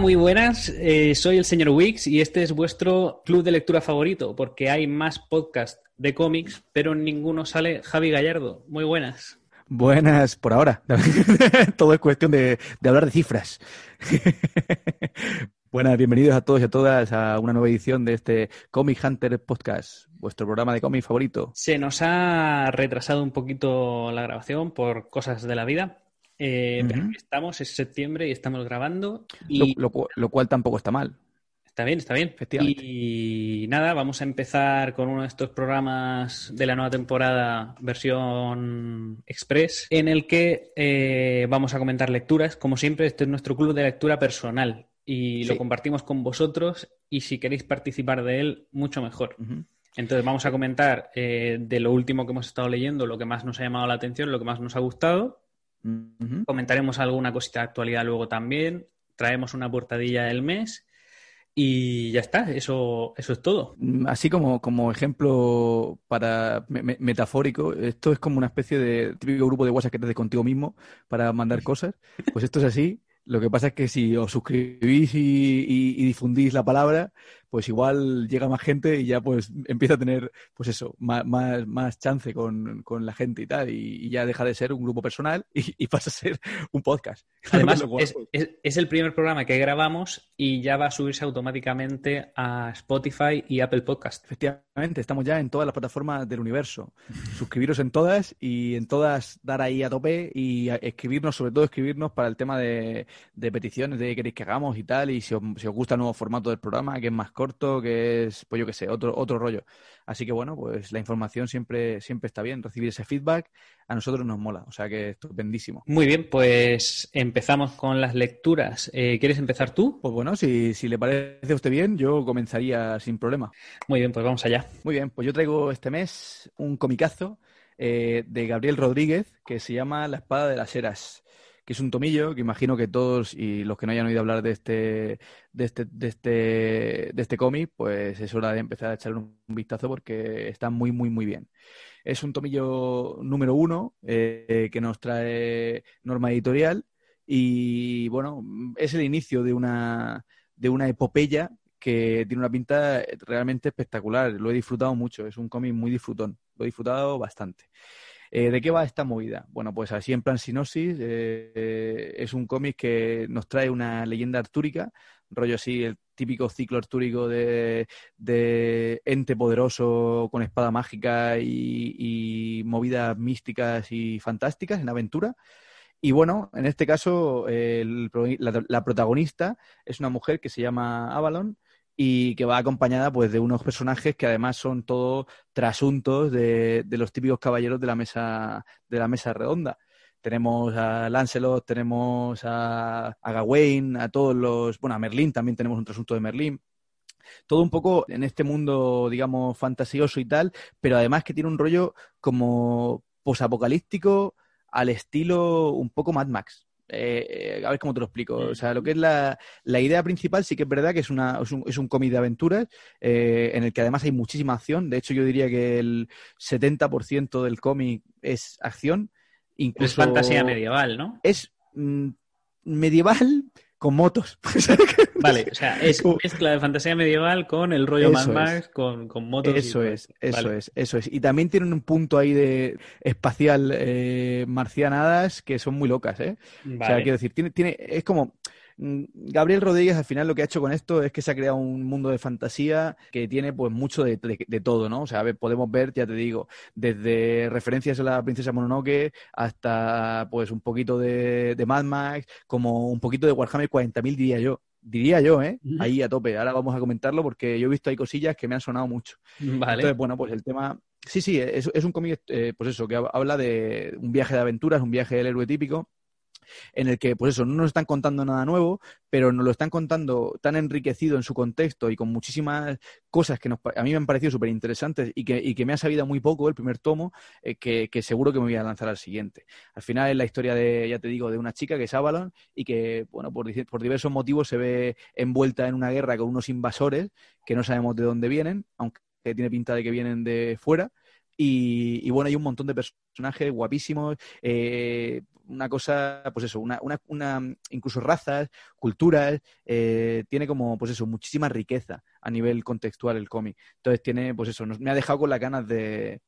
muy buenas. Eh, soy el señor Wix y este es vuestro club de lectura favorito, porque hay más podcasts de cómics, pero en ninguno sale Javi Gallardo. Muy buenas. Buenas por ahora. Todo es cuestión de, hablar de cifras. Buenas, bienvenidos a todos y a todas a una nueva edición de este Comic Hunter Podcast, vuestro programa de cómic favorito. Se nos ha retrasado un poquito la grabación por cosas de la vida, eh, pero estamos, es septiembre y estamos grabando. Y... Lo, cual tampoco está mal. Está bien, está bien. Efectivamente. Y nada, vamos a empezar con uno de estos programas de la nueva temporada, versión express, en el que eh, vamos a comentar lecturas. Como siempre, este es nuestro club de lectura personal y lo compartimos con vosotros. Y si queréis participar de él, mucho mejor. Entonces vamos a comentar eh, de lo último que hemos estado leyendo, lo que más nos ha llamado la atención, lo que más nos ha gustado Comentaremos alguna cosita de actualidad luego también. Traemos una portadilla del mes. Y ya está, eso, eso es todo. Así como, como ejemplo para metafórico, esto es como una especie de típico grupo de WhatsApp que te contigo mismo para mandar cosas. Pues esto es así. Lo que pasa es que si os suscribís y difundís la palabra, pues igual llega más gente y ya pues empieza a tener, pues eso, más, más, chance con, la gente y tal, y, ya deja de ser un grupo personal y, pasa a ser un podcast. Además, es, es, el primer programa que grabamos y ya va a subirse automáticamente a Spotify y Apple Podcast. Efectivamente, estamos ya en todas las plataformas del universo. Suscribiros en todas y en todas dar ahí a tope y escribirnos, sobre todo escribirnos para el tema de, peticiones de qué queréis que hagamos y tal, y si os, si os gusta el nuevo formato del programa, que es más corto, que es, pues yo qué sé, otro, otro rollo. Así que bueno, pues la información siempre, siempre está bien, recibir ese feedback a nosotros nos mola, o sea que estupendísimo. Muy bien, pues empezamos con las lecturas. Eh, ¿Quieres empezar tú? Pues bueno, si, si le parece a usted bien, yo comenzaría sin problema. Muy bien, pues vamos allá. Muy bien, pues yo traigo este mes un comicazo eh, de Gabriel Rodríguez que se llama La espada de las eras que es un tomillo que imagino que todos y los que no hayan oído hablar de este, de este, de este, de este cómic, pues es hora de empezar a echarle un, vistazo porque está muy, muy, muy bien. Es un tomillo número uno eh, que nos trae norma editorial y bueno, es el inicio de una, de una epopeya que tiene una pinta realmente espectacular. Lo he disfrutado mucho, es un cómic muy disfrutón, lo he disfrutado bastante. Eh, ¿De qué va esta movida? Bueno, pues así en plan sinosis, eh, es un cómic que nos trae una leyenda artúrica, rollo así, el típico ciclo artúrico de, ente poderoso con espada mágica y, movidas místicas y fantásticas en aventura. Y bueno, en este caso, la, protagonista es una mujer que se llama Avalon y que va acompañada pues de unos personajes que además son todos trasuntos de, los típicos caballeros de la mesa de la mesa redonda. Tenemos a Lancelot, tenemos a, a Gawain, a todos los, bueno, a Merlín también tenemos un trasunto de Merlín. Todo un poco en este mundo, digamos, fantasioso y tal, pero además que tiene un rollo como posapocalíptico al estilo un poco Mad Max. Eh, a ver cómo te lo explico. O sea, lo que es la, idea principal sí que es verdad que es, una, es, un, es un cómic de aventuras eh, en el que además hay muchísima acción. De hecho, yo diría que el 70% del cómic es acción. Incluso es fantasía medieval, ¿no? Es mm, medieval, con motos. vale, o sea, es mezcla de fantasía medieval con el rollo Mad Max, con, con, motos. Eso es, eso es, eso es. Y también tienen un punto ahí de espacial eh, marcianadas que son muy locas, ¿eh? O sea, quiero decir, tiene, tiene, es como Gabriel Rodríguez al final lo que ha hecho con esto es que se ha creado un mundo de fantasía que tiene pues mucho de, todo, ¿no? O sea, podemos ver, ya te digo, desde referencias a la princesa Mononoke hasta pues un poquito de, Mad Max, como un poquito de Warhammer 40.000 diría yo. Diría yo, ¿eh? Ahí a tope. Ahora vamos a comentarlo porque yo he visto ahí cosillas que me han sonado mucho. Vale. Entonces, bueno, pues el tema... Sí, sí, es, es un cómic, eh, pues eso, que habla de un viaje de aventuras, un viaje del héroe típico, en el que, pues eso, no nos están contando nada nuevo, pero nos lo están contando tan enriquecido en su contexto y con muchísimas cosas que a mí me han parecido súper interesantes y que, y que me ha sabido muy poco el primer tomo, eh, que, seguro que me voy a lanzar al siguiente. Al final es la historia de, ya te digo, de una chica que es Avalon y que, bueno, por, por diversos motivos se ve envuelta en una guerra con unos invasores que no sabemos de dónde vienen, aunque tiene pinta de que vienen de fuera Y, bueno, hay un montón de personajes guapísimos, eh, una cosa, pues eso, una, una, una incluso razas, culturas, eh, tiene como, pues eso, muchísima riqueza a nivel contextual el cómic. Entonces tiene, pues eso, me ha dejado con las ganas de,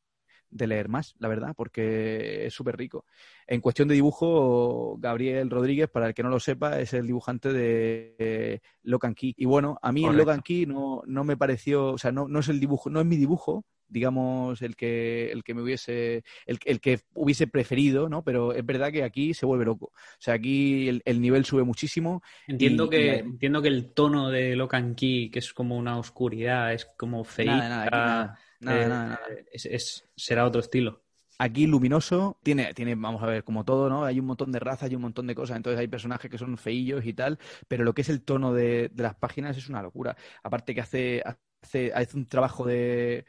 de leer más, la verdad, porque es súper rico. En cuestión de dibujo, Gabriel Rodríguez, para el que no lo sepa, es el dibujante de eh, Locan Key. Y bueno, a mí en Locan Key no, no me pareció, o sea, no, no es el dibujo, no es mi dibujo, digamos, el que, el que me hubiese, el, el, que hubiese preferido, ¿no? Pero es verdad que aquí se vuelve loco. O sea, aquí el, nivel sube muchísimo. Entiendo, que, entiendo que el tono de Locan Key, que es como una oscuridad, es como feita. Nada, nada, nada. Es, será otro estilo. Aquí luminoso, tiene, tiene, vamos a ver, como todo, ¿no? Hay un montón de razas y un montón de cosas, entonces hay personajes que son feillos y tal, pero lo que es el tono de, las páginas es una locura. Aparte que hace, hace, hace un trabajo de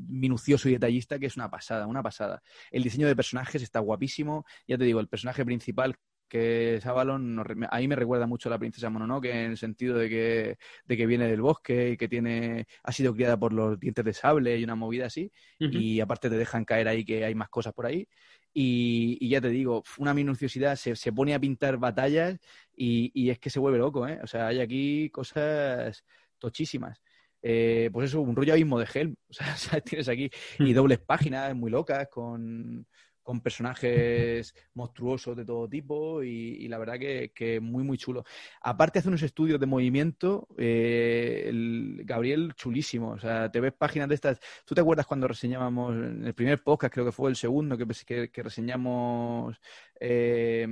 minucioso y detallista que es una pasada, una pasada. El diseño de personajes está guapísimo, ya te digo, el personaje principal que es Avalon, a mí me recuerda mucho a la princesa Mononoke en el sentido de que, de que viene del bosque y que tiene, ha sido criada por los dientes de sable y una movida así, y aparte te dejan caer ahí que hay más cosas por ahí. Y, ya te digo, una minuciosidad, se, se pone a pintar batallas y, y, es que se vuelve loco, ¿eh? O sea, hay aquí cosas tochísimas. Eh, pues eso, un rollo abismo de Helm. O sea, tienes aquí y dobles páginas muy locas con, con personajes monstruosos de todo tipo y, la verdad que, muy, muy chulo. Aparte hace unos estudios de movimiento, eh, el Gabriel chulísimo, o sea, te ves páginas de estas. ¿Tú te acuerdas cuando reseñábamos, en el primer podcast, creo que fue el segundo, que, que, reseñamos eh,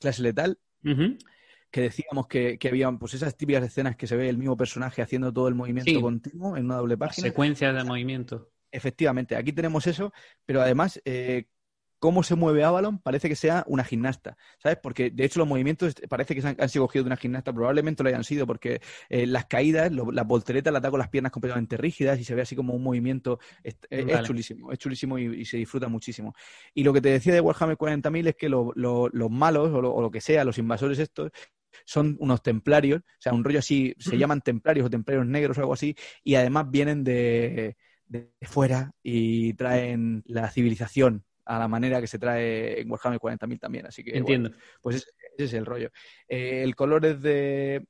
Clase Letal? Que decíamos que, que había pues esas típicas escenas que se ve el mismo personaje haciendo todo el movimiento continuo en una doble página. Secuencias de movimiento. Efectivamente, aquí tenemos eso, pero además, eh, cómo se mueve Avalon parece que sea una gimnasta, ¿sabes? Porque de hecho los movimientos parece que han, han sido cogidos de una gimnasta, probablemente lo hayan sido, porque eh, las caídas, las volteretas la da con las piernas completamente rígidas y se ve así como un movimiento, es, chulísimo, es chulísimo y, se disfruta muchísimo. Y lo que te decía de Warhammer 40.000 es que los malos, o lo, que sea, los invasores estos, son unos templarios, o sea, un rollo así, se llaman templarios o templarios negros o algo así, y además vienen de, de fuera y traen la civilización a la manera que se trae en Warhammer 40.000 también. Así que, Entiendo. pues ese, es el rollo. Eh, el color es de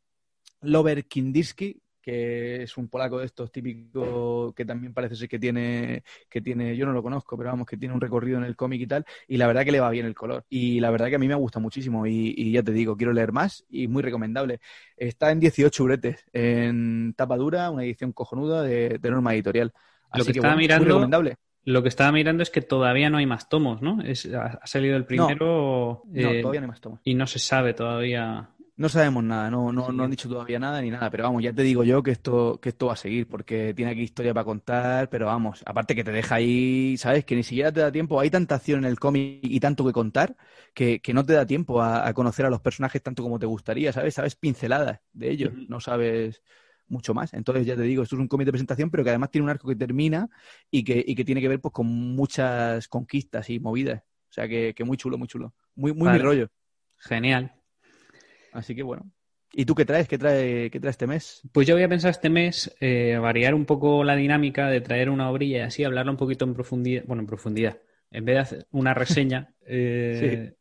Lover Kindiski, que es un polaco de estos típicos que también parece ser que tiene, que tiene, yo no lo conozco, pero vamos, que tiene un recorrido en el cómic y tal, y la verdad que le va bien el color. Y la verdad que a mí me gusta muchísimo, y, ya te digo, quiero leer más y muy recomendable. Está en 18 bretes, en tapa dura, una edición cojonuda de, norma editorial. Así lo que, estaba mirando, Lo que estaba mirando es que todavía no hay más tomos, ¿no? ha, salido el primero. No, eh, todavía no hay más tomos. Y no se sabe todavía. No sabemos nada, no, no, no han dicho todavía nada ni nada, pero vamos, ya te digo yo que esto, que esto va a seguir, porque tiene aquí historia para contar, pero vamos, aparte que te deja ahí, ¿sabes? Que ni siquiera te da tiempo, hay tanta acción en el cómic y tanto que contar, que, que no te da tiempo a, a, conocer a los personajes tanto como te gustaría, ¿sabes? Sabes pinceladas de ellos, no sabes mucho más. Entonces, ya te digo, esto es un cómic de presentación, pero que además tiene un arco que termina y que, y que tiene que ver pues, con muchas conquistas y movidas. O sea, que, muy chulo, muy chulo. Muy, muy mi rollo. Genial. Así que bueno. ¿Y tú qué traes? ¿Qué trae, qué trae este mes? Pues yo voy a pensar este mes eh, variar un poco la dinámica de traer una obrilla y así hablarlo un poquito en profundidad. Bueno, en profundidad. En vez de hacer una reseña, eh,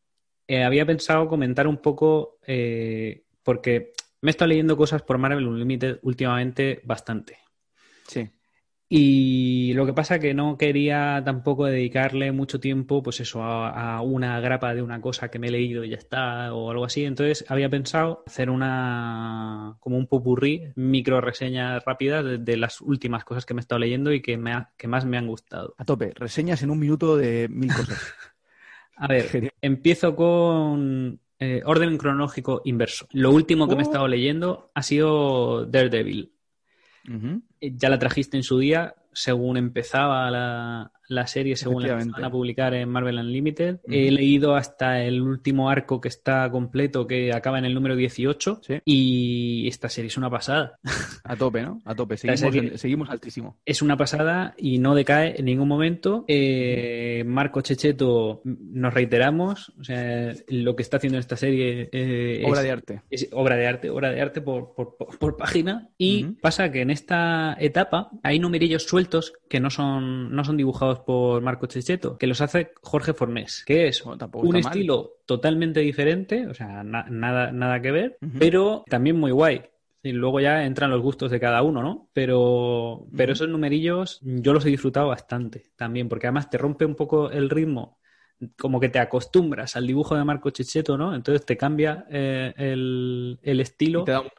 eh, había pensado comentar un poco, porque me he estado leyendo cosas por Marvel Unlimited últimamente bastante. Sí. Y lo que pasa que no quería tampoco dedicarle mucho tiempo, pues eso, a, una grapa de una cosa que me he leído y ya está, o algo así. Entonces había pensado hacer una, como un popurrí, micro reseñas rápidas de, las últimas cosas que me he estado leyendo y que, me que más me han gustado. A tope, reseñas en un minuto de mil cosas. a ver, empiezo con eh, orden cronológico inverso. Lo último que me he oh. estado leyendo ha sido Daredevil. Eh, ya la trajiste en su día, según empezaba la, la serie según la van a publicar en Marvel Unlimited. He leído hasta el último arco que está completo, que acaba en el número 18. Y esta serie es una pasada. A tope, ¿no? A tope. Seguimos, seguimos altísimo. Es una pasada y no decae en ningún momento. Eh, Marco Checheto, nos reiteramos. O sea, lo que está haciendo en esta serie eh, obra de arte. Es obra de arte, obra de arte por, por, página. Y pasa que en esta etapa hay numerillos sueltos que no son, no son dibujados por Marco Checheto, que los hace Jorge Fornés, que es un estilo totalmente diferente, o sea, nada, nada que ver, pero también muy guay. Y luego ya entran los gustos de cada uno, ¿no? Pero, pero esos numerillos yo los he disfrutado bastante también, porque además te rompe un poco el ritmo como que te acostumbras al dibujo de Marco Checheto, ¿no? Entonces te cambia eh, el, estilo. te, da un,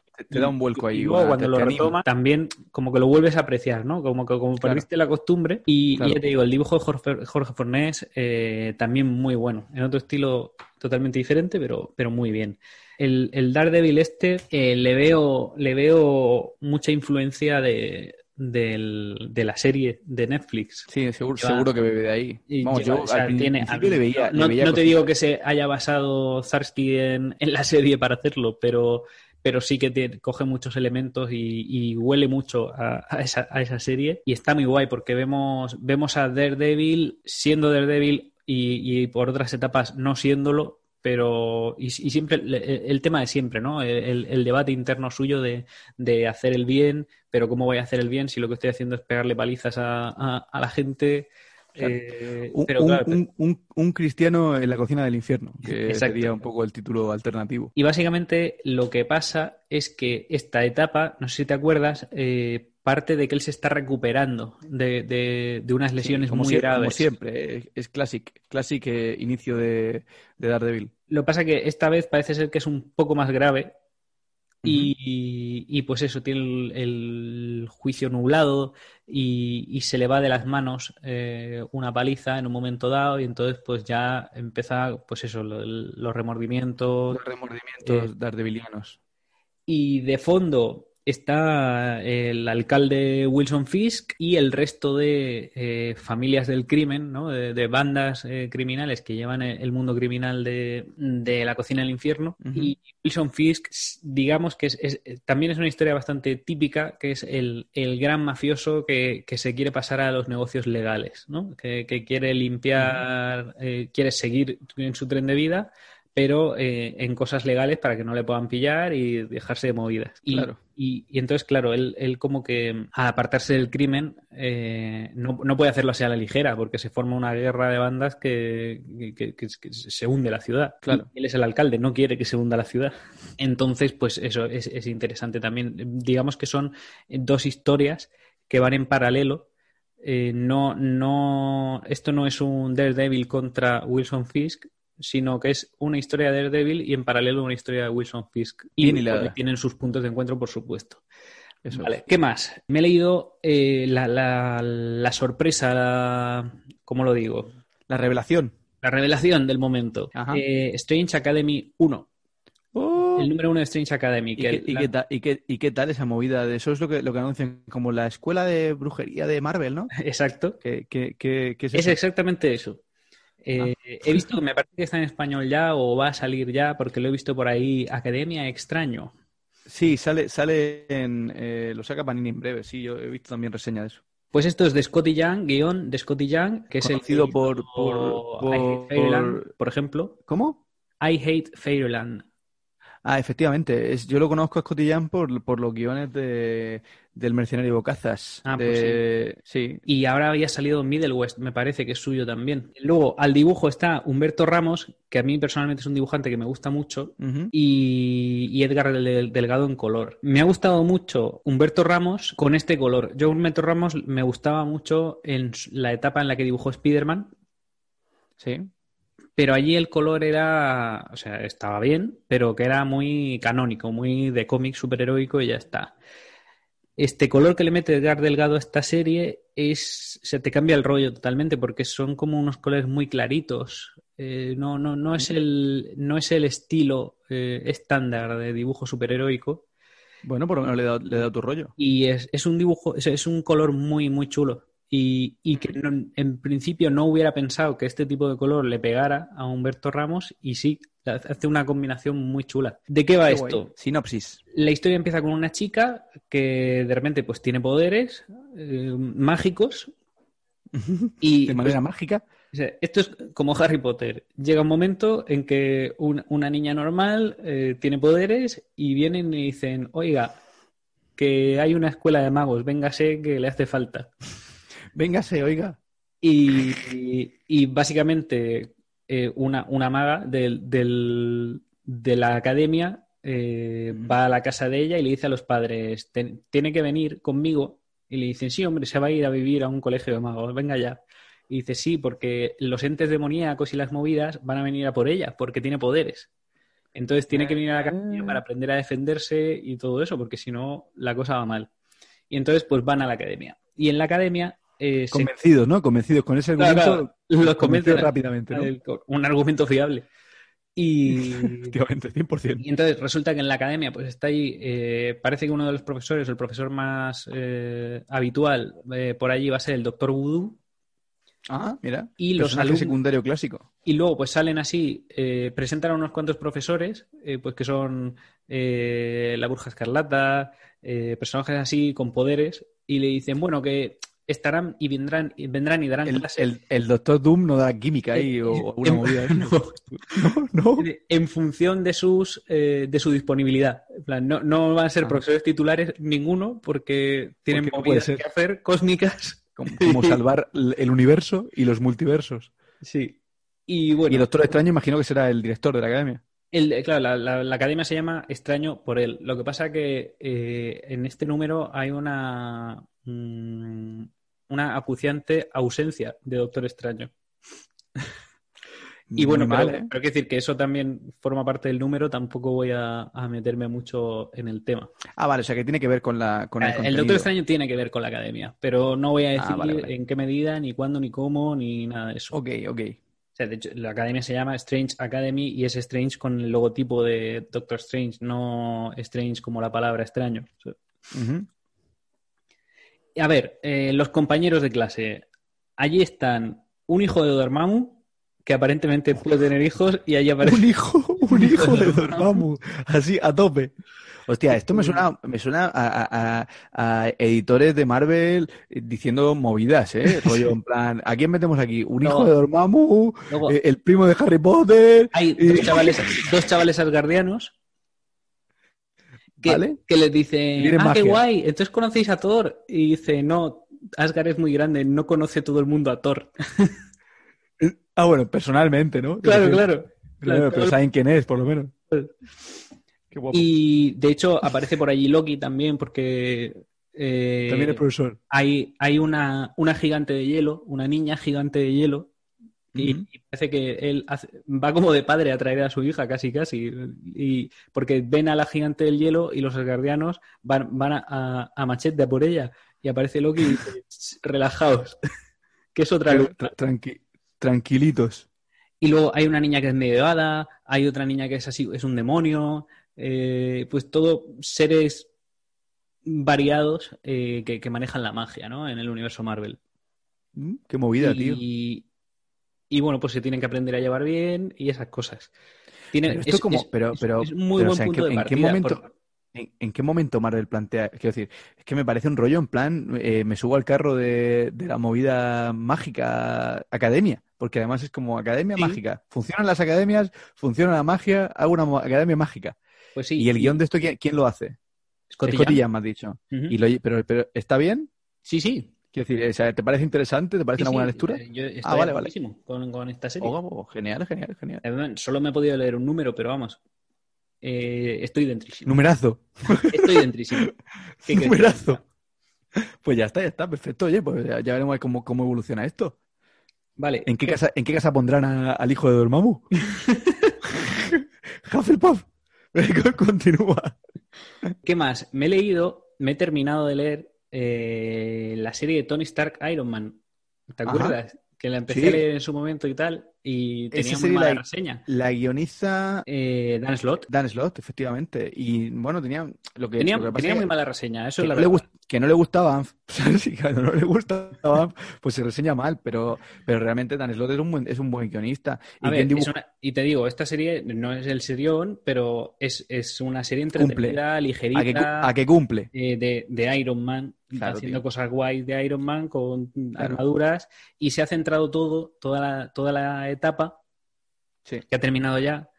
vuelco ahí. Y luego cuando lo retoma, también como que lo vuelves a apreciar, ¿no? Como que como perdiste la costumbre. Y, ya te digo, el dibujo de Jorge, Jorge Fornés eh, también muy bueno. En otro estilo totalmente diferente, pero, pero muy bien. El, el Daredevil este eh, le, veo, le veo mucha influencia de, de la serie de Netflix. Sí, seguro, seguro que bebe de ahí. yo tiene, no, te digo que se haya basado Zarsky en, la serie para hacerlo, pero, pero sí que coge muchos elementos y, huele mucho a, esa, a, esa, serie. Y está muy guay porque vemos, vemos a Daredevil siendo Daredevil y, y por otras etapas no siéndolo, pero y, siempre el, tema de siempre, ¿no? El, debate interno suyo de, hacer el bien, pero ¿cómo voy a hacer el bien si lo que estoy haciendo es pegarle palizas a, la gente? Eh, un, cristiano en la cocina del infierno, que sería un poco el título alternativo. Y básicamente lo que pasa es que esta etapa, no sé si te acuerdas, eh, parte de que él se está recuperando de, unas lesiones muy graves. Como siempre, es clásico classic eh, inicio de, de, Daredevil. Lo que pasa que esta vez parece ser que es un poco más grave y, pues eso, tiene el, juicio nublado y, se le va de las manos eh, una paliza en un momento dado y entonces pues ya empieza pues eso, los remordimientos. Los remordimientos eh, daredevilianos. Y de fondo está el alcalde Wilson Fisk y el resto de eh, familias del crimen, ¿no? de, bandas eh, criminales que llevan el mundo criminal de, la cocina del infierno. Y Wilson Fisk, digamos que es, también es una historia bastante típica, que es el, gran mafioso que, se quiere pasar a los negocios legales, ¿no? que, quiere limpiar, eh, quiere seguir en su tren de vida pero eh, en cosas legales para que no le puedan pillar y dejarse de movidas. Y, claro. y, entonces, claro, él, él, como que al apartarse del crimen eh, no, no, puede hacerlo así a la ligera porque se forma una guerra de bandas que, se hunde la ciudad. Claro. él es el alcalde, no quiere que se hunda la ciudad. Entonces, pues eso es, es interesante también. Digamos que son dos historias que van en paralelo eh, no, no, esto no es un Daredevil contra Wilson Fisk, sino que es una historia de Daredevil y en paralelo una historia de Wilson Fisk. Y tienen sus puntos de encuentro, por supuesto. vale. ¿Qué más? Me he leído eh, la, la, sorpresa, la, ¿cómo lo digo? La revelación. La revelación del momento. Eh, Strange Academy 1. El número uno de Strange Academy. ¿Y, qué, tal esa movida? De eso es lo que, lo que anuncian como la escuela de brujería de Marvel, ¿no? Exacto. ¿Qué, es, es exactamente eso. Eh, ah. He visto que me parece que está en español ya o va a salir ya porque lo he visto por ahí, Academia Extraño. Sí, sale, sale en. Eh, lo saca Panini en breve, sí, yo he visto también reseña de eso. Pues esto es de Scotty Young, guion de Scotty Young, que es el. Conocido por, por, por, por ejemplo. ¿Cómo? I Hate Fairyland. Ah, efectivamente. Es, yo lo conozco a Scotty Young por, por los guiones de, del mercenario Bocazas. Ah, pues sí. Y ahora había salido Middle West, me parece que es suyo también. Luego, al dibujo está Humberto Ramos, que a mí personalmente es un dibujante que me gusta mucho, y, Edgar Delgado en color. Me ha gustado mucho Humberto Ramos con este color. Yo, Humberto Ramos, me gustaba mucho en la etapa en la que dibujó Spider-Man. Sí pero allí el color era, o sea, estaba bien, pero que era muy canónico, muy de cómic superheroico y ya está. Este color que le mete Edgar Delgado a esta serie es se te cambia el rollo totalmente porque son como unos colores muy claritos. Eh, no, no, no, es el, no es el estilo eh, estándar de dibujo superheroico. Bueno por lo menos le da, le da tu rollo. Y es, es un dibujo es, es, un color muy muy chulo y, y que en principio no hubiera pensado que este tipo de color le pegara a Humberto Ramos y sí, hace una combinación muy chula. ¿De qué va esto? Sinopsis. La historia empieza con una chica que de repente pues tiene poderes eh, mágicos y de manera pues, mágica. Esto es como Harry Potter. Llega un momento en que una niña normal eh, tiene poderes y vienen y dicen, oiga, que hay una escuela de magos, véngase que le hace falta. Véngase, oiga. Y, y básicamente eh, una, una maga del, del- de la academia eh, va a la casa de ella y le dice a los padres, "Ten- tiene que venir conmigo. Y le dicen, sí, hombre, se va a ir a vivir a un colegio de magos, venga ya. Y dice, sí, porque los entes demoníacos y las movidas van a venir a por ella, porque tiene poderes. Entonces tiene que venir a la academia para aprender a defenderse y todo eso, porque si no, la cosa va mal. Y entonces, pues van a la academia. Y en la academia eh, se Convencidos, ¿no? Convencidos con ese argumento. claro, los convencidos rápidamente, ¿no? el- un argumento fiable. Y, Efectivamente, 100%. y entonces resulta que en la academia, pues está ahí, eh, parece que uno de los profesores, el profesor más eh, habitual eh, por allí va a ser el doctor Voodoo. Ah, mira. Y los alumnos- secundario clásico. Y luego, pues salen así, presentan a unos cuantos profesores, pues que son la Burja Escarlata, personajes así con poderes, y le dicen, bueno, que estarán y vendrán y, vendrán y darán El, clases. el, el doctor Doom no da química ahí o, o alguna En- movida. ¿eh? no, No, no. en función de sus eh, de su disponibilidad. En plan, no, no van a ser Ah. profesores titulares ninguno porque tienen Porque movidas que hacer cósmicas. Como, como salvar el universo y los multiversos. Sí. Y bueno, Y el Doctor Extraño imagino que será el director de la academia. el- eh, claro, la, la- la academia se llama Extraño por él. Lo que pasa que eh, en este número hay una mm, una acuciante ausencia de Doctor Extraño. Y bueno, mal, pero, ¿eh? pero quiero decir que eso también forma parte del número, tampoco voy a, a meterme mucho en el tema. Ah, vale, o sea que tiene que ver con, la, con el Eh, el. Doctor Extraño tiene que ver con la academia, pero no voy a decir Ah, vale, vale. en qué medida, ni cuándo, ni cómo, ni nada de eso. Ok, ok. O sea, de hecho, la academia se llama Strange Academy y es Strange con el logotipo de Doctor Strange, no Strange como la palabra extraño. Ujú. A ver, eh, los compañeros de clase. Allí están un hijo de Dormammu, que aparentemente puede tener hijos, y allí aparece Un hijo, un hijo de Dormammu, así a tope. Hostia, esto me suena, me suena a, a- a- a editores de Marvel diciendo movidas, ¿eh? Rollo, en plan, ¿a quién metemos aquí? Un hijo de Dormammu, Luego- eh, el primo de Harry Potter. Hay y- dos chavales, dos chavales asgardianos que, ¿Vale? que les dicen, Tienen ah, qué magia". guay, entonces conocéis a Thor. Y dice, no, Asgard es muy grande, no conoce todo el mundo a Thor. Ah, bueno, personalmente, ¿no? claro, claro. Claro, pero saben quién es, por lo menos. Qué guapo. Y de hecho aparece por allí Loki también, porque eh, También el profesor. hay, hay una, una gigante de hielo, una niña gigante de hielo, y, y parece que él hace- va como de padre a traer a su hija, casi, casi. Y, porque ven a la gigante del hielo y los asgardianos van, van a, a, a machete a por ella. Y aparece Loki y dice, "Ch, relajaos, que es otra luz. Tra- tranqui- tranquilitos. Y luego hay una niña que es medio hada, hay otra niña que es así, es un demonio, eh, pues todo seres variados eh, que, que manejan la magia, ¿no? En el universo Marvel. Mm, Qué movida, tío. Y, bueno, pues se tienen que aprender a llevar bien y esas cosas. Pero esto es, como- es- pero- pero- es muy pero, o buen sea, ¿en punto qué- de en qué partida, momento- por- ¿En, en qué momento Marvel plantea? Quiero decir, es que me parece un rollo en plan, eh, me subo al carro de, de la movida mágica academia, porque además es como academia Sí. mágica. Funcionan las academias, funciona la magia, hago una academia mágica. pues sí, y el guion de esto, ¿quién, quién lo hace? Scotty Scotty me has dicho. Y lo- pero, pero, ¿está bien? Sí, sí. Quiero decir, o sea, ¿te parece interesante? ¿Te parece sí, una buena sí, lectura? eh, Yo estoy Ah, vale, vale. con, con esta serie. Oh, oh, genial, genial, genial. Eh, Solo me he podido leer un número, pero vamos. eh, estoy dentrísimo. Numerazo. Estoy dentrísimo. ¿Qué quieres que Numerazo. Pues ya está, ya está, perfecto. Oye, pues ya, ya veremos cómo, cómo evoluciona esto. Vale. ¿En qué casa, ¿en qué casa pondrán a- al hijo de Dormammu? Hufflepuff. Continúa. ¿Qué más? Me he leído, me he terminado de leer eh, la serie de Tony Stark Iron Man. ¿Te Ajá. acuerdas? Que la empecé Sí. a leer en su momento y tal, y tenía muy mala la- reseña. La guioniza Eh, Dan Slott. Dan Slott, efectivamente. Y bueno, tenía lo que, Tenía, lo que tenía muy mala reseña, eso que, es la no le verdad. gust- que no le gustaba Banff. Sí, cuando no le gustaba Banff, pues se reseña mal, pero, pero realmente Dan Slott es un buen, es un buen guionista. Y ver, una- y te digo, esta serie no es el serión, pero es, es una serie entretenida, a, que, cu- ligerita, a que cumple. eh, de, de Iron Man, Claro, haciendo tío. cosas guays de Iron Man con Claro. armaduras, y se ha centrado todo, toda la, toda la etapa, Sí. que ha terminado ya,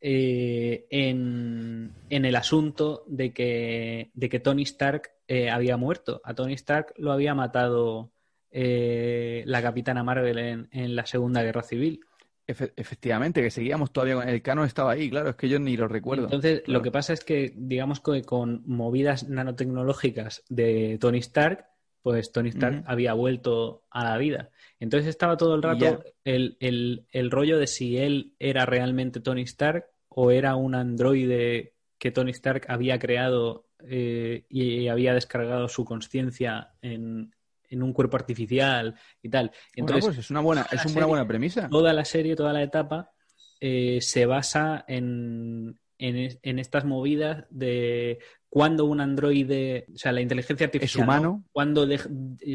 eh, en, en el asunto de que, de que Tony Stark eh, había muerto. A Tony Stark lo había matado eh, la Capitana Marvel en, en, la Segunda Guerra Civil. efectivamente, que seguíamos todavía con el canon estaba ahí, claro, es que yo ni lo recuerdo. Entonces, lo que pasa es que, digamos que con movidas nanotecnológicas de Tony Stark, pues Tony Stark había vuelto a la vida. Entonces estaba todo el rato el, el, el, rollo de si él era realmente Tony Stark o era un androide que Tony Stark había creado eh, y había descargado su conciencia en, en, un cuerpo artificial y tal. Entonces, pues es una buena, es una buena premisa. Toda la serie, toda la etapa eh, se basa en, en, en, estas movidas de cuando un androide, o sea, la inteligencia artificial. ¿Es humano? Cuando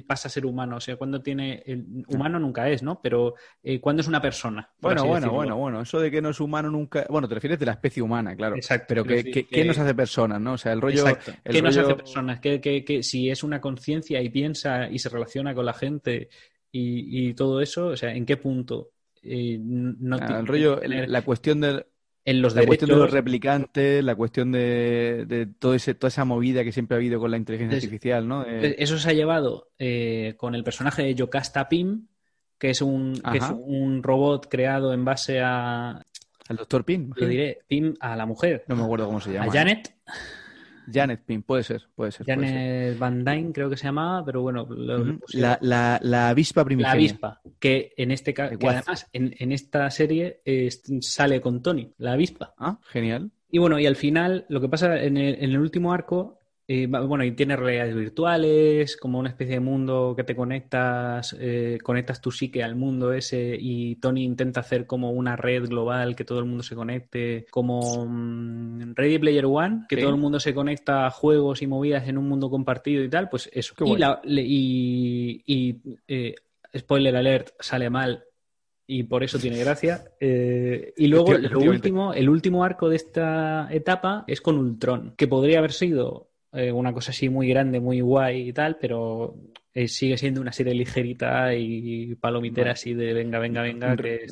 pasa a ser humano? O sea, cuando tiene. humano nunca es, ¿no? Pero eh, cuando es una persona. Bueno, bueno, bueno, bueno. Eso de que no es humano nunca. Bueno, te refieres de la especie humana, claro. Exacto. Pero que, ¿qué nos hace personas, no? O sea, el rollo. Exacto. ¿Qué nos hace personas? Que, si es una conciencia y piensa y se relaciona con la gente y, todo eso, o sea, ¿en qué punto? Eh, no ah, el rollo, la cuestión del en los la cuestión de los replicantes, la cuestión de, todo ese, toda esa movida que siempre ha habido con la inteligencia artificial, ¿no? Eso se ha llevado eh, con el personaje de Yocasta Pym, que es, un, que es un robot creado en base a... Al doctor Pym. Lo diré, Pym a la mujer. No me acuerdo cómo se llama. A Janet. Janet Pym, puede ser, puede ser. Janet Van Dyne creo que se llamaba, pero bueno. la, la, la, avispa primigenia. La avispa, que en este caso, además en, en, esta serie sale con Tony, la avispa. Ah, genial. Y bueno, y al final, lo que pasa en el, en el último arco bueno, y tiene realidades virtuales, como una especie de mundo que te conectas, eh, conectas tu psique al mundo ese y Tony intenta hacer como una red global que todo el mundo se conecte, como mm, Ready Player One, que todo el mundo se conecta a juegos y movidas en un mundo compartido y tal, pues eso. y, y, eh, spoiler alert, sale mal y por eso tiene gracia. Eh, y luego, lo último, el último arco de esta etapa es con Ultron, que podría haber sido eh, una cosa así muy grande, muy guay y tal, pero eh, sigue siendo una serie ligerita y palomitera así de venga, venga, venga. Que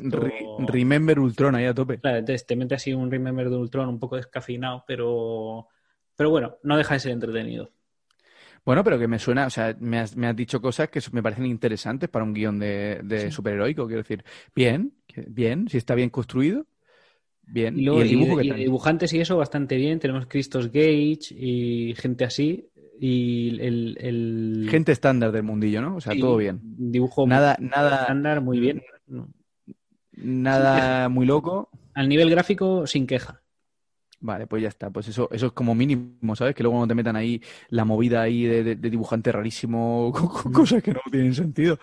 Remember Ultron ahí a tope. Claro, entonces te mete así un Remember de Ultron un poco descafeinado, pero, pero bueno, no deja de ser entretenido. Bueno, pero que me suena, o sea, me has, me has dicho cosas que me parecen interesantes para un guion de, de superheroico, quiero decir, bien, bien, si está bien construido, Bien, y, y, dibujantes y eso bastante bien. Tenemos Christos Gage y gente así. Y el, Gente estándar del mundillo, ¿no? O sea, todo bien. Dibujo nada, nada estándar, muy bien. Nada muy loco. Al nivel gráfico, sin queja. Vale, pues ya está. Pues eso, eso es como mínimo, ¿sabes? Que luego no te metan ahí la movida ahí de, dibujante rarísimo, con, cosas que no tienen sentido.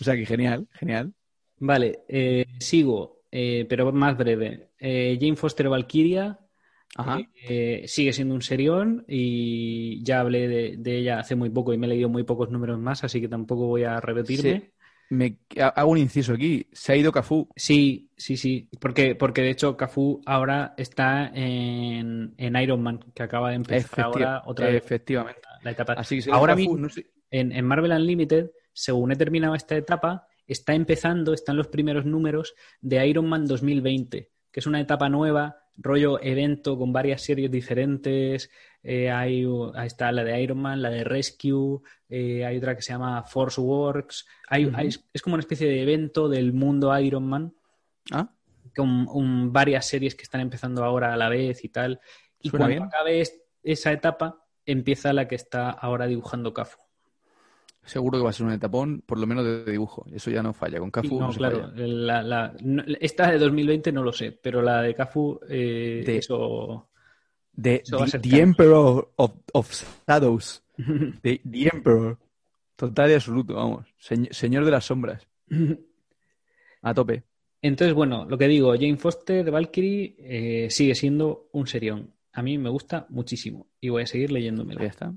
O sea que genial, genial. Vale, eh, sigo. Eh, pero más breve. Eh, Jane Foster Valkyria eh, sigue siendo un serión y ya hablé de, ella hace muy poco y me he leído muy pocos números más, así que tampoco voy a repetirme. Me hago un inciso aquí. Se ha ido Cafú. Sí, sí, sí. Porque, porque de hecho Cafú ahora está en, Iron Man, que acaba de empezar ahora otra vez. Efectivamente. La etapa. Así ahora mismo, en, en Marvel Unlimited, según he terminado esta etapa, está empezando, están los primeros números de Iron Man 2020, que es una etapa nueva, rollo evento con varias series diferentes. Eh, hay, ahí está la de Iron Man, la de Rescue, eh, hay otra que se llama Force Works. Hay, es como una especie de evento del mundo Iron Man. ¿Ah? Con varias series que están empezando ahora a la vez y tal. Y cuando acabe esa etapa, empieza la que está ahora dibujando Cafu seguro que va a ser un etapón, por lo menos de dibujo. Eso ya no falla. Con Cafu. No, claro. esta de 2020 no lo sé, pero la de Cafu, eh, de, eso. De, the, Emperor of, Shadows. the, Emperor. Total y absoluto, vamos. señor de las sombras. A tope. Entonces, bueno, lo que digo, Jane Foster de Valkyrie eh, sigue siendo un serión. A mí me gusta muchísimo y voy a seguir leyéndomela. Ya está.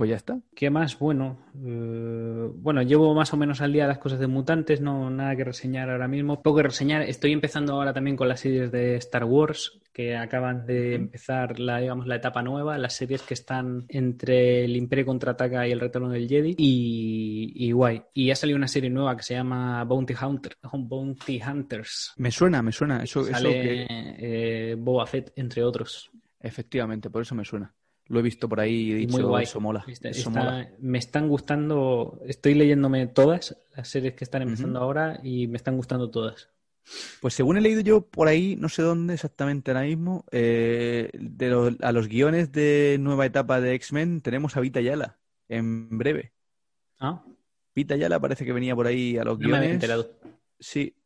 Pues ya está. ¿Qué más? Bueno, eh, bueno, llevo más o menos al día las cosas de mutantes, no nada que reseñar ahora mismo. Poco que reseñar. Estoy empezando ahora también con las series de Star Wars, que acaban de empezar la, digamos, la etapa nueva, las series que están entre el Imperio contraataca y el retorno del Jedi. Y, guay. Y ha salido una serie nueva que se llama Bounty, Hunter, Bounty Hunters. Me suena, me suena. Eso, Sale, eh, Boba Fett, entre otros. Efectivamente, por eso me suena. Lo he visto por ahí y he dicho, Muy guay. eso mola. Está- eso está- mola. me están gustando, estoy leyéndome todas las series que están empezando ahora y me están gustando todas. Pues según he leído yo por ahí, no sé dónde exactamente ahora mismo, eh, de los- a los guiones de nueva etapa de X-Men tenemos a Vita Yala en breve. Ah, Vita Yala parece que venía por ahí a los no me había guiones. enterado. Sí,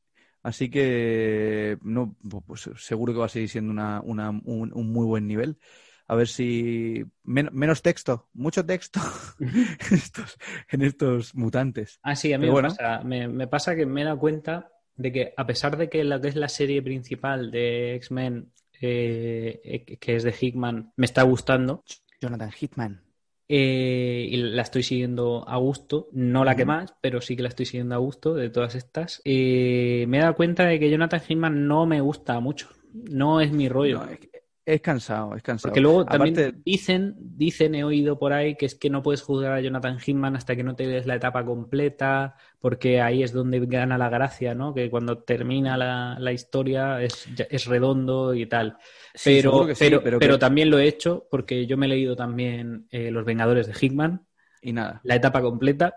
así que no, pues seguro que va a seguir siendo una, una- un, un muy buen nivel. A ver si men- menos texto, mucho texto en estos, en estos mutantes. Ah, sí, a mí me, bueno. pasa, me, me pasa que me he dado cuenta de que a pesar de que la que es la serie principal de X-Men, eh, eh, que es de Hickman, me está gustando Jonathan Hitman. eh, y la estoy siguiendo a gusto, no la que más, pero sí que la estoy siguiendo a gusto de todas estas, eh, me he dado cuenta de que Jonathan Hickman no me gusta mucho, no es mi rollo. No, es, es cansado, es cansado. Porque luego también Aparte, dicen, dicen, he oído por ahí, que es que no puedes juzgar a Jonathan Hickman hasta que no te des la etapa completa, porque ahí es donde gana la gracia, ¿no? Que cuando termina la, la historia es, es redondo y tal. sí, Pero, sí, pero, pero pero que- también lo he hecho porque yo me he leído también eh, Los Vengadores de Hickman, Y nada. la etapa completa,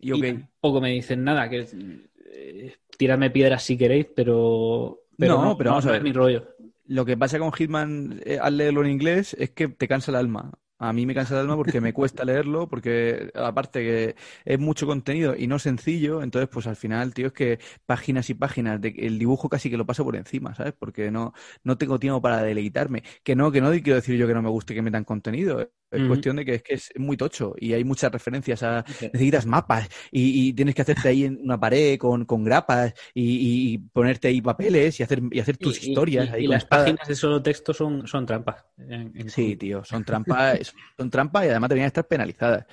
Y ok. y tampoco me dicen nada, que eh, tiradme piedras si queréis, pero, pero No, pero vamos a no ver. es mi rollo. Lo que pasa con Hitman eh, al leerlo en inglés es que te cansa el alma. A mí me cansa el alma porque me cuesta leerlo, porque aparte que es mucho contenido y no sencillo, entonces pues al final, tío, es que páginas y páginas, de, el dibujo casi que lo paso por encima, ¿sabes? Porque no, no tengo tiempo para deleitarme. Que no, que no quiero decir yo que no me guste que metan contenido. Es cuestión de que es que es muy tocho y hay muchas referencias a, necesitas mapas y, y tienes que hacerte ahí en una pared con, con grapas y, y ponerte ahí papeles y hacer, y hacer tus historias y- ahí y las espadas. páginas de solo texto son, son trampas. en- en- Sí, tío, son trampas, son trampas y además deberían estar penalizadas.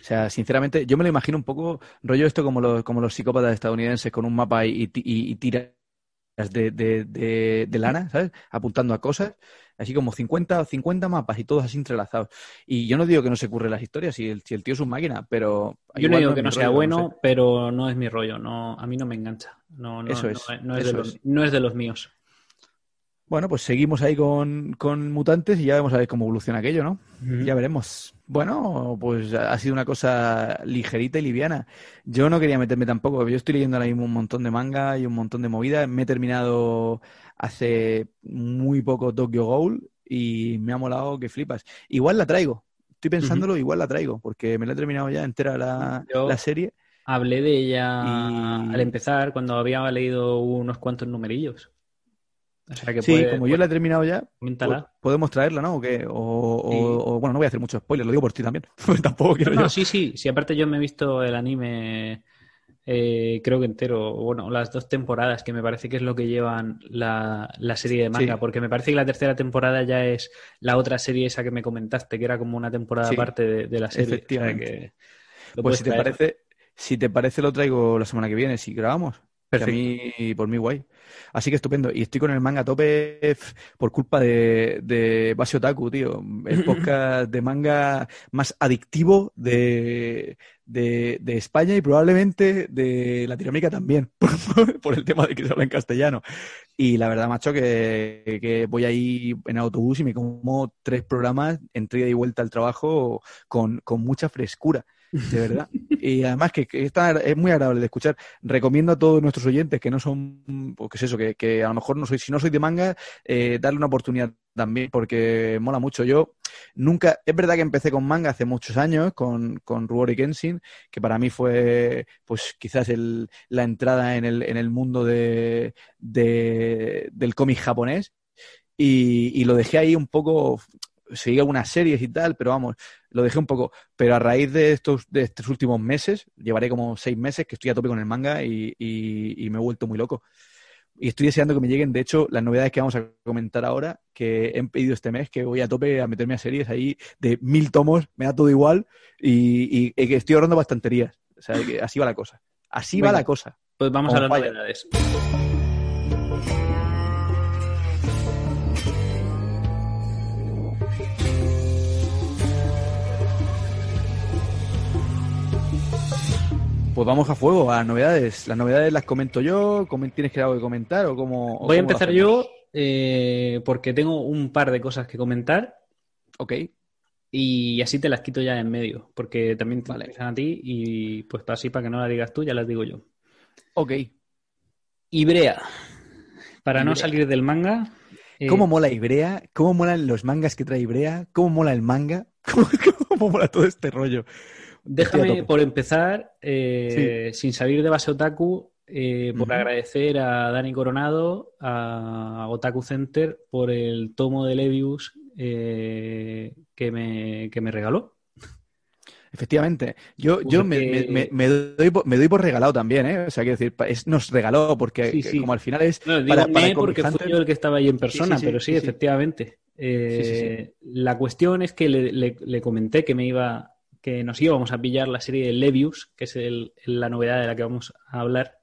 O sea, sinceramente, yo me lo imagino un poco rollo esto como los, como los psicópatas estadounidenses con un mapa y, y, y tiras de, de, de, de lana, ¿sabes? Apuntando a cosas, así como 50 o 50 mapas y todos así entrelazados. Y yo no digo que no se curre las historias, si el, si el tío es un máquina, pero... Yo no digo que no sea no bueno, sé. pero no es mi rollo. No, a mí no me engancha. No, no, Eso no- es, no es, de los, es. no es de los míos. Bueno, pues seguimos ahí con, con mutantes y ya vamos a ver cómo evoluciona aquello, ¿no? Ya veremos. Bueno, pues ha sido una cosa ligerita y liviana. Yo no quería meterme tampoco. Yo estoy leyendo ahora mismo un montón de manga y un montón de movidas. Me he terminado hace muy poco Tokyo Ghoul y me ha molado que flipas. Igual la traigo. Estoy pensándolo, igual la traigo, porque me la he terminado ya entera la, Yo- la serie. Hablé de ella Y- al empezar cuando había leído unos cuantos numerillos. O sea que Sí, puede- como yo la he terminado ya, coméntala. podemos traerla, ¿no? ¿O qué? O, o- Sí. o- bueno, no voy a hacer mucho spoiler, lo digo por ti también. Porque tampoco quiero No, yo. sí, sí, sí. Aparte yo me he visto el anime, eh, creo que entero, bueno, las dos temporadas, que me parece que es lo que llevan la, la serie de manga, Sí. porque me parece que la tercera temporada ya es la otra serie esa que me comentaste, que era como una temporada Sí, aparte de, de la serie. O sea efectivamente. que Pues si te traer. parece, si te parece lo traigo la semana que viene, si grabamos. Que a mí, por mí, guay. Así que estupendo. Y estoy con el manga a tope por culpa de, de Base Otaku, tío. El podcast de manga más adictivo de, de, de España y probablemente de Latinoamérica también, por, por el tema de que se habla en castellano. Y la verdad, macho, que, que voy ahí en autobús y me como tres programas entre ida y vuelta al trabajo con, con mucha frescura, de verdad. Y además que, está- es muy agradable de escuchar. Recomiendo a todos nuestros oyentes que no son, pues es eso, que, a lo mejor no soy, si no soy de manga, eh, darle una oportunidad también, porque mola mucho. Yo nunca, es verdad que empecé con manga hace muchos años, con, con Rurouni Kenshin, que para mí fue, pues quizás el, la entrada en el, en el mundo de- del cómic japonés. Y, y lo dejé ahí un poco, seguí algunas series y tal, pero vamos, lo dejé un poco. Pero a raíz de estos, de estos últimos meses, llevaré como seis meses que estoy a tope con el manga y, y- y me he vuelto muy loco. Y estoy deseando que me lleguen, de hecho, las novedades que vamos a comentar ahora, que he pedido este mes, que voy a tope a meterme a series ahí de mil tomos, me da todo igual, y, y- estoy ahorrando bastanterías. O sea, que así va la cosa. Así va la cosa. Pues vamos a las novedades. Pues vamos a fuego, a las novedades. Las novedades las comento yo, ¿Comen- ¿tienes que algo que comentar o cómo? Voy a cómo empezar yo eh, porque tengo un par de cosas que comentar. Ok. y así te las quito ya en medio, porque también te vale. a ti y pues así para que no las digas tú, ya las digo yo. Ok. Ibrea. Para no salir del manga. Eh, ¿Cómo mola Ibrea? ¿Cómo molan los mangas que trae Ibrea? ¿Cómo mola el manga? ¿Cómo, mola todo este rollo? Déjame, por empezar, eh, sin salir de base otaku, eh, por agradecer a Dani Coronado, a Otaku Center, por el tomo de Levius eh, que, me, que me regaló. Efectivamente. Yo, yo me, me, doy, me doy por regalado también, ¿eh? O sea, quiero decir, es, nos regaló porque como al final es... No, digo para, porque fui yo el que estaba ahí en persona, pero sí, efectivamente. Eh, la cuestión es que le, le, comenté que me iba que nos íbamos a pillar la serie de Levius, que es la novedad de la que vamos a hablar.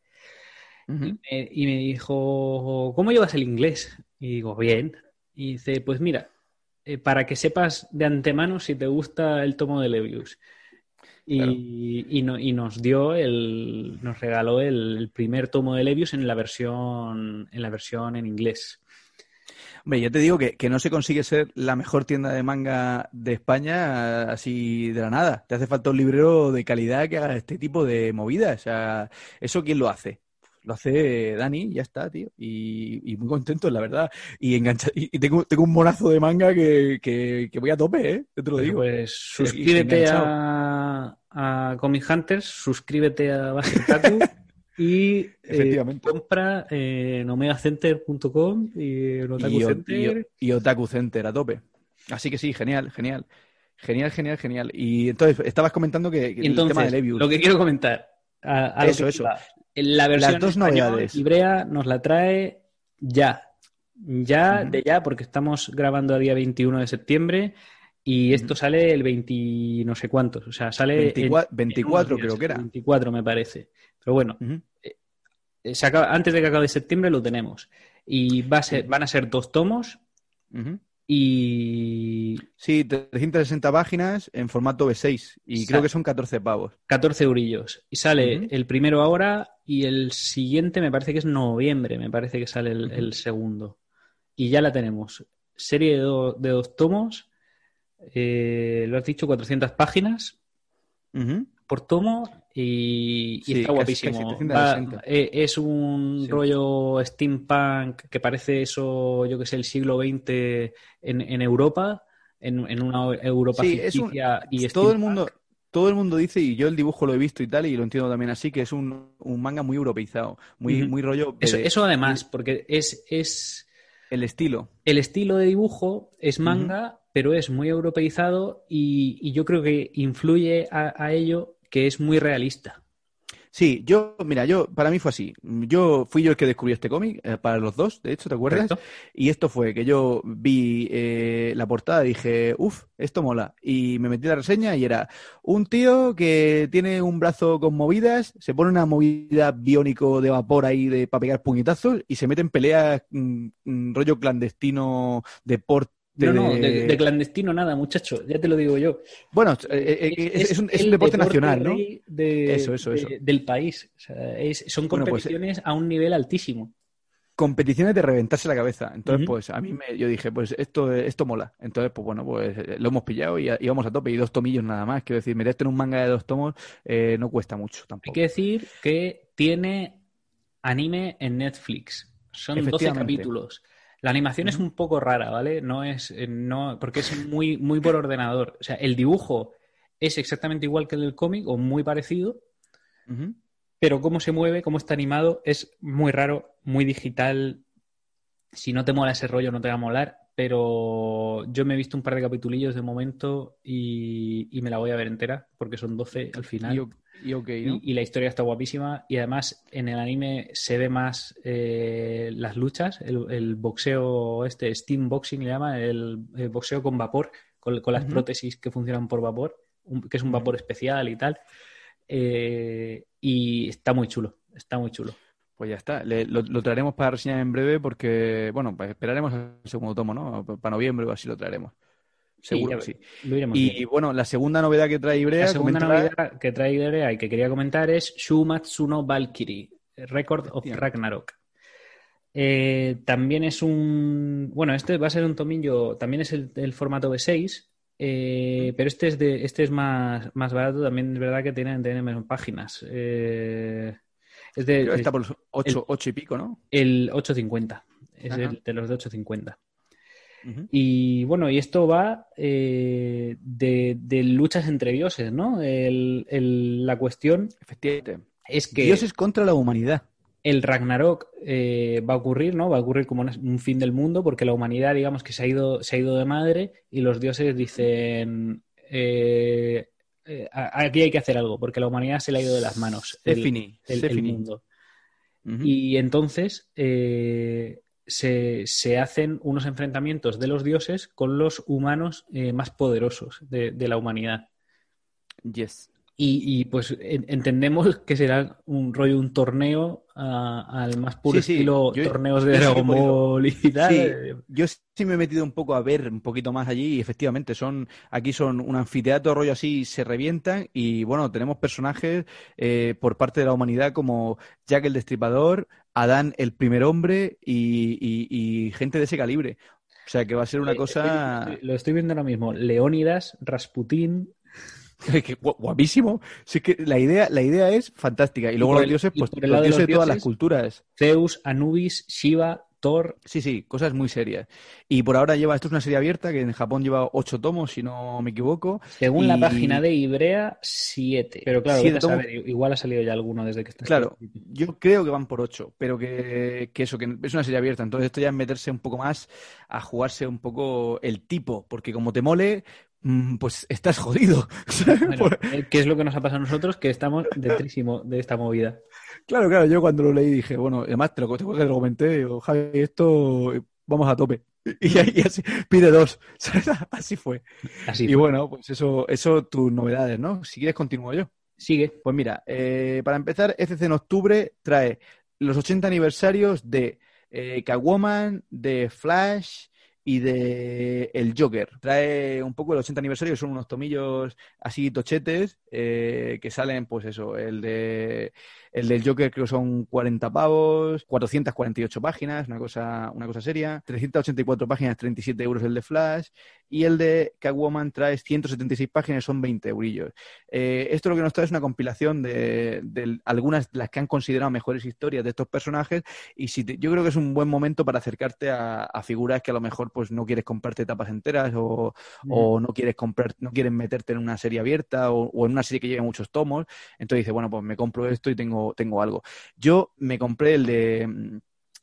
y, me, dijo, ¿cómo llevas el inglés? Y digo, bien. Y dice, pues mira, eh, para que sepas de antemano si te gusta el tomo de Levius. Y, y, nos dio el, nos regaló el, primer tomo de Levius en la versión, en la versión en inglés. Hombre, yo te digo que, que, no se consigue ser la mejor tienda de manga de España así de la nada. Te hace falta un librero de calidad que haga este tipo de movidas. O sea, ¿eso quién lo hace? lo hace Dani, ya está, tío. Y, muy contento, la verdad. Y engancha, y, tengo, tengo, un monazo de manga que, que, voy a tope, ¿eh? Te lo digo. Pues suscríbete a, a Comic Hunters, suscríbete a Basetaku y eh, compra en omegacenter.com y en Otaku Center. Y, Otaku Center a tope. Así que sí, genial, genial. Genial, genial, genial. Y entonces, estabas comentando que, el tema de Levius. Lo que quiero comentar. A, eso, eso. La versión Las dos novedades. Ibrea nos la trae ya. Ya, de ya, porque estamos grabando a día 21 de septiembre y esto sale el 20 no sé cuántos. O sea, sale. 24, creo que era. 24 me parece. Pero bueno, eh, eh, antes de que acabe septiembre lo tenemos. Y va a ser, van a ser dos tomos. Y. Sí, 360 páginas en formato B6. Y creo que son 14 pavos. 14 eurillos. Y sale el primero ahora y el siguiente me parece que es noviembre. Me parece que sale el, segundo. Y ya la tenemos. Serie de, de dos tomos. Eh, lo has dicho, 400 páginas por tomo y, está guapísimo. Eh, es un rollo steampunk que parece eso, yo que sé, el siglo XX en, Europa, en, una Europa ficticia y todo el mundo todo el mundo dice, y yo el dibujo lo he visto y tal, y lo entiendo también así, que es un, manga muy europeizado, muy, muy rollo. Eso, además, porque es, es. El estilo. El estilo de dibujo es manga, pero es muy europeizado y, yo creo que influye a ello que es muy realista. Sí, yo, mira, yo, para mí fue así. Yo fui yo el que descubrió este cómic, eh, para los dos, de hecho, ¿te acuerdas? Y esto fue que yo vi eh, la portada y dije, uff, esto mola. Y me metí la reseña y era un tío que tiene un brazo con movidas, se pone una movida biónico de vapor ahí de, para pegar puñetazos y se mete en peleas, mm, mm, rollo clandestino, deporte no, no, de, clandestino nada, muchacho, ya te lo digo yo. Bueno, eh, eh, es, un, deporte, nacional, ¿no? eso, eso, eso. del país. son pues, competiciones a un nivel altísimo. Competiciones de reventarse la cabeza. Entonces, pues a mí me, yo dije, pues esto, esto mola. Entonces, pues bueno, pues eh, lo hemos pillado y, vamos a tope. Y dos tomillos nada más. Quiero decir, meterte en un manga de dos tomos no cuesta mucho tampoco. Hay que decir que tiene anime en Netflix. Son 12 capítulos. La animación es un poco rara, ¿vale? No es, eh, no, porque es muy, muy por ordenador. O sea, el dibujo es exactamente igual que el del cómic o muy parecido, pero cómo se mueve, cómo está animado, es muy raro, muy digital. Si no te mola ese rollo, no te va a molar, pero yo me he visto un par de capitulillos de momento y, me la voy a ver entera, porque son 12 al final. Y, la historia está guapísima. Y además en el anime se ve más eh, las luchas, el, boxeo este, steam boxing le llama, el, boxeo con vapor, con, las prótesis que funcionan por vapor, que es un vapor especial y tal. Eh, y está muy chulo, está muy chulo. Pues ya está, lo, traeremos para reseñar en breve porque, bueno, pues esperaremos el segundo tomo, ¿no? Para noviembre o así lo traeremos. Seguro que sí. y bueno, la segunda novedad que trae Ibrea. La segunda novedad que trae Ibrea y que quería comentar es Shumatsuno Valkyrie, Record of Ragnarok. Eh, también es un. Bueno, este va a ser un tomillo. También es el, formato B6. Eh, pero este es de, este es más, más barato, también es verdad que tiene, tiene menos páginas. Eh, es de, está por los 8, ocho y pico, ¿no? el 850. Es el de los de 850. Y bueno, y esto va eh, de, de luchas entre dioses, ¿no? El- el- la cuestión Efectivamente. es que Dioses contra la humanidad. el Ragnarok eh, va a ocurrir, ¿no? Va a ocurrir como un fin del mundo porque la humanidad, digamos que se ha ido, se ha ido de madre y los dioses dicen eh, aquí hay que hacer algo porque la humanidad se le ha ido de las manos Se el, finí, el- se el finí. mundo. Y entonces eh, se, se hacen unos enfrentamientos de los dioses con los humanos eh, más poderosos de, de la humanidad. Yes. Y, y, pues en- entendemos que será un rollo, un torneo ah, al más puro Sí, sí, estilo yo- torneos de Dragon Ball y tal. Sí, yo sí me he metido un poco a ver un poquito más allí y efectivamente son aquí son un anfiteatro rollo así se revientan y bueno tenemos personajes eh, por parte de la humanidad como Jack el Destripador, Adán el primer hombre y, y- y gente de ese calibre. O sea que va a ser una Eh, cosa Lo estoy viendo ahora mismo. Leónidas, Rasputín. guapísimo. Sí que la idea la idea es fantástica y luego los el- dioses pues los de dioses de todas las culturas. Zeus, Anubis, Shiva, Sí, sí, cosas muy serias. Y por ahora lleva, esto es una serie abierta que en Japón lleva ocho tomos, si no me equivoco. Según la página de Ibrea, siete. Pero claro, Siete vete a tomos. saber, igual ha salido ya alguno desde que está Claro, yo creo que van por ocho, pero que, que eso, que es una serie abierta. Entonces esto ya es meterse un poco más a jugarse un poco el tipo, porque como te mole, pues estás jodido. Bueno, Por- eh, ¿qué es lo que nos ha pasado a nosotros? Que estamos dentrísimo de esta movida. Claro, claro, yo cuando lo leí dije, bueno, además te lo, te, lo comenté, digo, Javi, esto eh, vamos a tope. Y, ahí así, pide dos. Así fue. Así. Y bueno, pues eso, eso tus novedades, ¿no? Si quieres continúo yo. Sigue. Pues mira, eh, para empezar, FC en octubre trae los 80 aniversarios de eh, Catwoman, de Flash y de El Joker. Trae un poco el 80 aniversario, son unos tomillos así tochetes, eh, que salen, pues eso, el de el del Joker creo son 40 pavos, 448 páginas, una cosa, una cosa seria, 384 páginas, 37 euros el de Flash, y el de Catwoman trae 176 páginas, son 20 eurillos. Eh, esto lo que nos trae es una compilación de, de algunas de las que han considerado mejores historias de estos personajes y si te- yo creo que es un buen momento para acercarte a figuras que a lo mejor pues no quieres comprarte tapas enteras o, o no quieres comprar, no quieres meterte en una serie abierta o, o en una serie que lleve muchos tomos. Entonces dices, bueno, pues me compro esto y tengo, tengo algo. Yo me compré el de mm,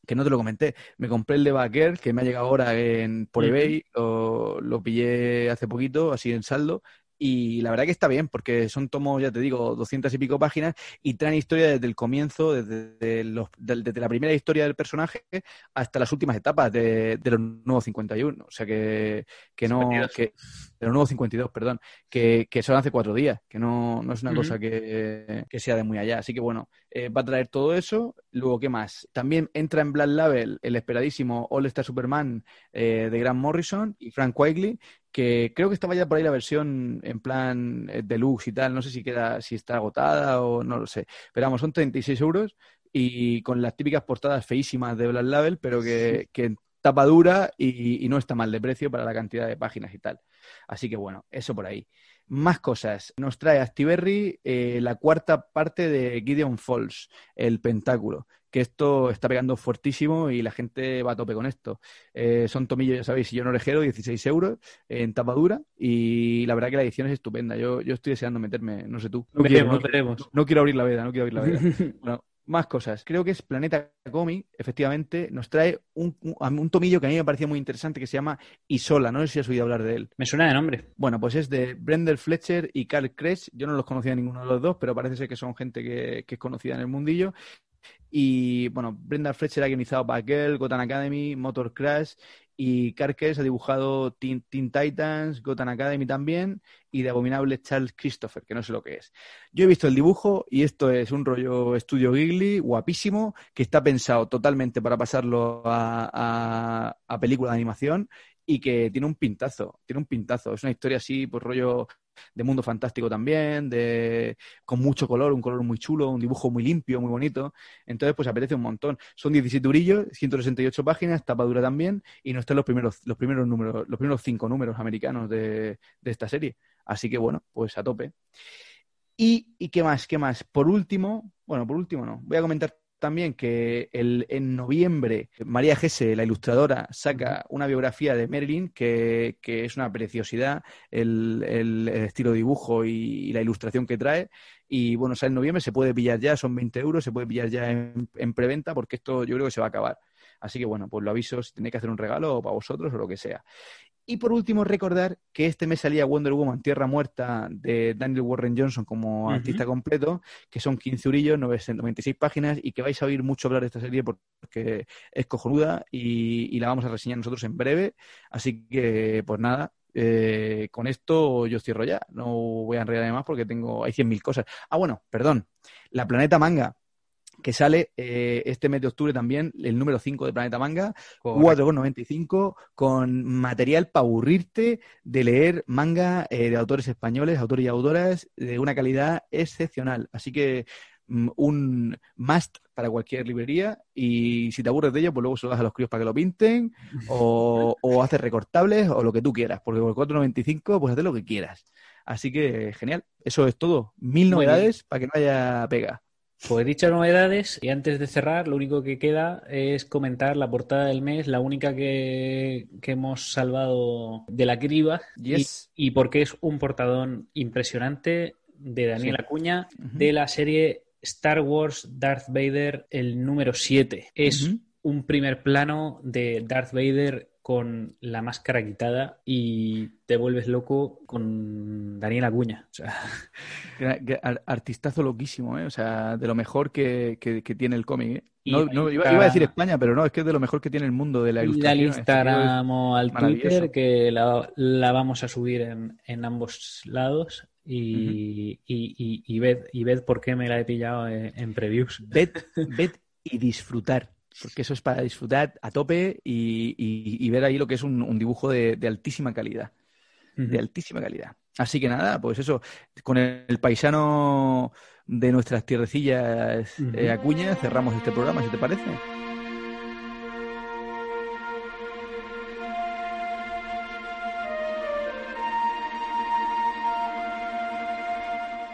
que no te lo comenté, me compré el de Baker, que me ha llegado ahora en, por eBay, lo, lo pillé hace poquito, así en saldo, y la verdad que está bien, porque son tomos, ya te digo, 200 y pico páginas y traen historia desde el comienzo, desde, de los- desde la primera historia del personaje hasta las últimas etapas de, de los nuevos 51. O sea que, que no. 52. Que, de los nuevos 52, perdón. Que, que son hace cuatro días, que no, no es una cosa que, que sea de muy allá. Así que bueno, eh, va a traer todo eso. Luego, ¿qué más? También entra en Black Label el esperadísimo All Star Superman eh, de Grant Morrison y Frank Quigley, que creo que estaba ya por ahí la versión en plan eh, deluxe y tal. No sé si queda, si está agotada o no lo sé. Pero vamos, son 36 euros y con las típicas portadas feísimas de Black Label, pero que, tapa dura y, y no está mal de precio para la cantidad de páginas y tal. Así que bueno, eso por ahí. Más cosas. Nos trae Activerry eh, la cuarta parte de Gideon Falls, el Pentáculo. Que esto está pegando fuertísimo y la gente va a tope con esto. Eh, son tomillos, ya sabéis, sillón orejero, 16 euros en tapa dura. Y la verdad que la edición es estupenda. Yo, yo estoy deseando meterme, no sé tú. No quiero, veremos, no, veremos. no quiero abrir la veda, no quiero abrir la veda. Bueno, más cosas. Creo que es Planeta Comic, efectivamente, nos trae un, un, un tomillo que a mí me parecía muy interesante que se llama Isola. No sé si has oído hablar de él. Me suena de nombre. Bueno, pues es de Brendan Fletcher y Carl Kresch. Yo no los conocía ninguno de los dos, pero parece ser que son gente que, que es conocida en el mundillo. Y bueno, Brendan Fletcher ha guionizado Batgirl, Gotham Academy, Motor Crash y Carl Kresch ha dibujado Teen, Titans, Gotham Academy también y de Abominable Charles Christopher, que no sé lo que es. Yo he visto el dibujo y esto es un rollo estudio Ghibli, guapísimo, que está pensado totalmente para pasarlo a, a película de animación y que tiene un pintazo, tiene un pintazo. Es una historia así, pues rollo de mundo fantástico también, de con mucho color, un color muy chulo, un dibujo muy limpio, muy bonito. Entonces, pues apetece un montón. Son 17 durillos, 168 páginas, tapa dura también, y no están los primeros, los primeros números, los primeros cinco números americanos de, de esta serie. Así que bueno, pues a tope. Y, y, qué más, qué más. Por último, bueno, por último no. Voy a comentar también que el, en noviembre María Gese, la ilustradora, saca una biografía de Marilyn que, que es una preciosidad, el, el, el estilo de dibujo y, y, la ilustración que trae. Y bueno, sale en noviembre, se puede pillar ya, son 20 euros, se puede pillar ya en, en preventa porque esto yo creo que se va a acabar. Así que bueno, pues lo aviso si tenéis que hacer un regalo para vosotros o lo que sea. Y por último, recordar que este mes salía Wonder Woman Tierra Muerta de Daniel Warren Johnson como uh -huh. artista completo, que son 15 urillos, 96 páginas, y que vais a oír mucho hablar de esta serie porque es cojonuda y, y la vamos a reseñar nosotros en breve. Así que, pues nada, eh, con esto yo cierro ya. No voy a enredar más porque tengo hay 100.000 cosas. Ah, bueno, perdón. La Planeta Manga que sale eh, este mes de octubre también, el número 5 de Planeta Manga, 4,95, con material para aburrirte de leer manga eh, de autores españoles, autores y autoras, de una calidad excepcional. Así que mm, un must para cualquier librería y si te aburres de ello, pues luego se lo das a los críos para que lo pinten o, o haces recortables o lo que tú quieras, porque por 4,95 pues haces lo que quieras. Así que genial, eso es todo. Mil novedades para que no haya pega. Pues dichas novedades, y antes de cerrar, lo único que queda es comentar la portada del mes, la única que, que hemos salvado de la criba, yes. y, y, porque es un portadón impresionante de Daniel sí. Acuña uh -huh. de la serie Star Wars Darth Vader, el número 7. Es uh -huh. un primer plano de Darth Vader con la máscara quitada y te vuelves loco con Daniel Acuña. O sea... Artistazo loquísimo, ¿eh? O sea, de lo mejor que, que, que tiene el cómic. ¿eh? No, no iba, iba, a decir España, pero no, es que es de lo mejor que tiene el mundo de la ilustración. La Instagram al Twitter, que la, la, vamos a subir en, en ambos lados. Y, uh -huh. y, y, y, ved, y ved por qué me la he pillado en, en previews. Ved, ved y disfrutar porque eso es para disfrutar a tope y, y, y ver ahí lo que es un, un dibujo de, de, altísima calidad. Uh -huh. De altísima calidad. Así que nada, pues eso, con el, el paisano de nuestras tierrecillas uh -huh. eh, Acuña, cerramos este programa, si te parece.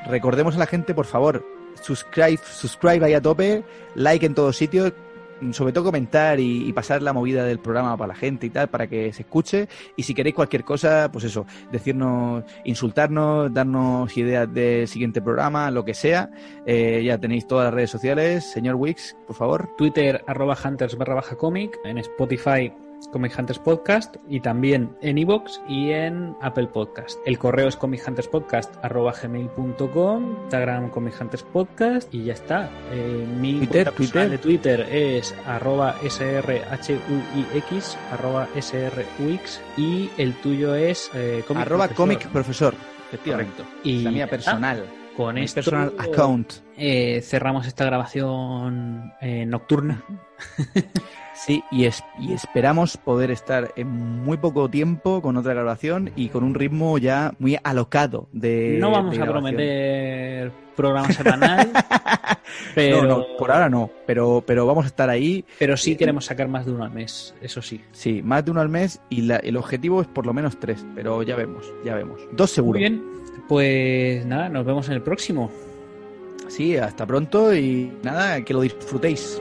Recordemos a la gente, por favor, subscribe, subscribe ahí a tope, like en todos sitios, sobre todo comentar y, pasar la movida del programa para la gente y tal, para que se escuche. Y si queréis cualquier cosa, pues eso, decirnos, insultarnos, darnos ideas del siguiente programa, lo que sea. Eh, ya tenéis todas las redes sociales. Señor Wix, por favor. Twitter, arroba hunters barra baja cómic, en Spotify Comic Hunters Podcast y también en iVoox y en Apple Podcast. El correo es comichunterspodcast.gmail.com Instagram Comic Hunters Podcast y ya está. Eh, mi Twitter, Twitter. de Twitter es arroba srhuix arroba sruix y el tuyo es eh, comic arroba comic profesor. Y la mía personal. Con Mi esto personal account. Eh, cerramos esta grabación eh, nocturna. Sí, y, es, y, esperamos poder estar en muy poco tiempo con otra grabación y con un ritmo ya muy alocado de. No vamos de a prometer programa semanal. pero... No, no, por ahora no, pero, pero vamos a estar ahí. Pero sí queremos sacar más de uno al mes, eso sí. Sí, más de uno al mes y la, el objetivo es por lo menos tres, pero ya vemos, ya vemos. Dos seguro. Muy bien, pues nada, nos vemos en el próximo. Sí, hasta pronto y nada, que lo disfrutéis.